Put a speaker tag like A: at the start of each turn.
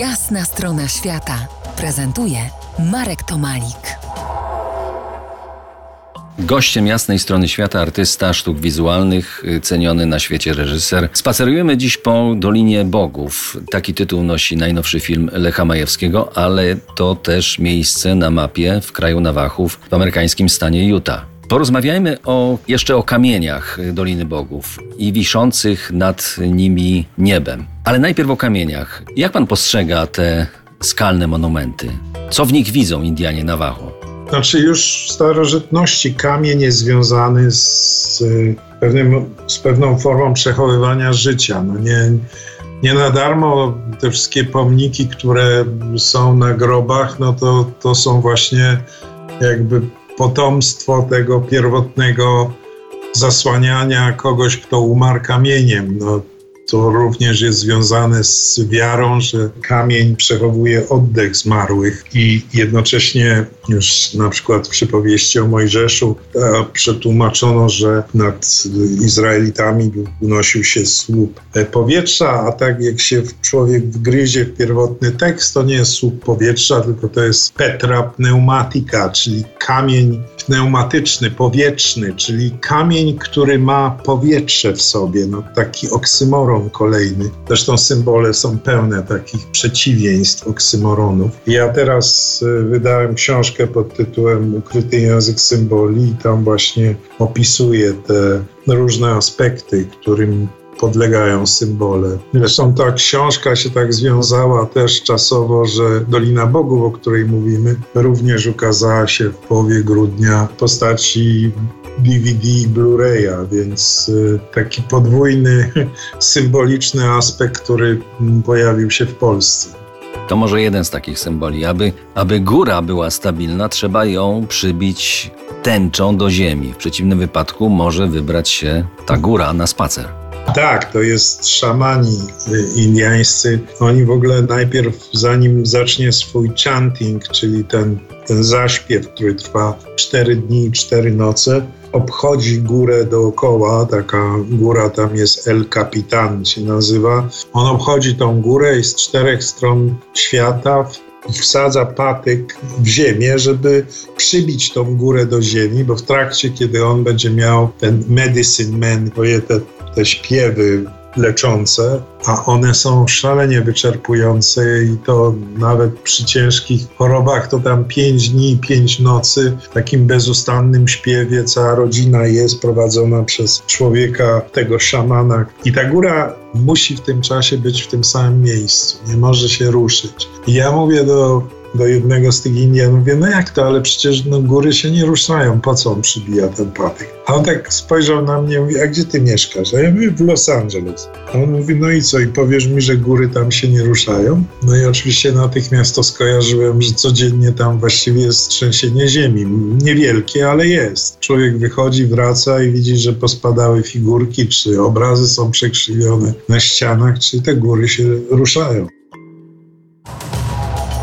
A: Jasna strona świata prezentuje Marek Tomalik.
B: Gościem jasnej strony świata artysta sztuk wizualnych, y, ceniony na świecie reżyser. Spacerujemy dziś po Dolinie Bogów. Taki tytuł nosi najnowszy film Lecha Majewskiego, ale to też miejsce na mapie w kraju Nawachów w amerykańskim stanie Utah. Porozmawiajmy o, jeszcze o kamieniach Doliny Bogów i wiszących nad nimi niebem. Ale najpierw o kamieniach. Jak pan postrzega te skalne monumenty? Co w nich widzą Indianie Navajo?
C: Znaczy już w starożytności kamień jest związany z, pewnym, z pewną formą przechowywania życia. No nie, nie na darmo te wszystkie pomniki, które są na grobach, no to, to są właśnie jakby potomstwo tego pierwotnego zasłaniania kogoś, kto umarł kamieniem. No, to również jest związane z wiarą, że kamień przechowuje oddech zmarłych i jednocześnie już na przykład w przypowieści o Mojżeszu przetłumaczono, że nad Izraelitami unosił się słup powietrza, a tak jak się człowiek wgryzie w pierwotny tekst, to nie jest słup powietrza, tylko to jest petra pneumatika, czyli kamień pneumatyczny, powietrzny, czyli kamień, który ma powietrze w sobie, no, taki oksymoron kolejny. Zresztą symbole są pełne takich przeciwieństw oksymoronów. Ja teraz y, wydałem książkę pod tytułem Ukryty język symboli i tam właśnie opisuję te różne aspekty, którym podlegają symbole. Zresztą ta książka się tak związała też czasowo, że Dolina Bogów, o której mówimy, również ukazała się w połowie grudnia w postaci DVD i Blu-raya, więc y, taki podwójny, symboliczny aspekt, który pojawił się w Polsce.
B: To może jeden z takich symboli. Aby, aby góra była stabilna, trzeba ją przybić tęczą do ziemi. W przeciwnym wypadku może wybrać się ta góra na spacer.
C: Tak, to jest szamani y, indiańscy. Oni w ogóle najpierw, zanim zacznie swój chanting, czyli ten, ten zaśpiew, który trwa 4 dni i 4 noce, obchodzi górę dookoła, taka góra tam jest El Capitan się nazywa. On obchodzi tą górę i z czterech stron świata wsadza patyk w ziemię, żeby przybić tą górę do ziemi, bo w trakcie, kiedy on będzie miał ten medicine man, te te śpiewy leczące, a one są szalenie wyczerpujące i to nawet przy ciężkich chorobach to tam pięć dni, pięć nocy w takim bezustannym śpiewie cała rodzina jest prowadzona przez człowieka, tego szamana i ta góra musi w tym czasie być w tym samym miejscu, nie może się ruszyć. I ja mówię do do jednego z tych Indian, mówię, no jak to, ale przecież no, góry się nie ruszają, po co on przybija ten patyk? A on tak spojrzał na mnie i mówi, a gdzie ty mieszkasz? A ja mówię, w Los Angeles. A on mówi, no i co, i powiesz mi, że góry tam się nie ruszają? No i oczywiście natychmiast to skojarzyłem, że codziennie tam właściwie jest trzęsienie ziemi. Niewielkie, ale jest. Człowiek wychodzi, wraca i widzi, że pospadały figurki, czy obrazy są przekrzywione na ścianach, czy te góry się ruszają.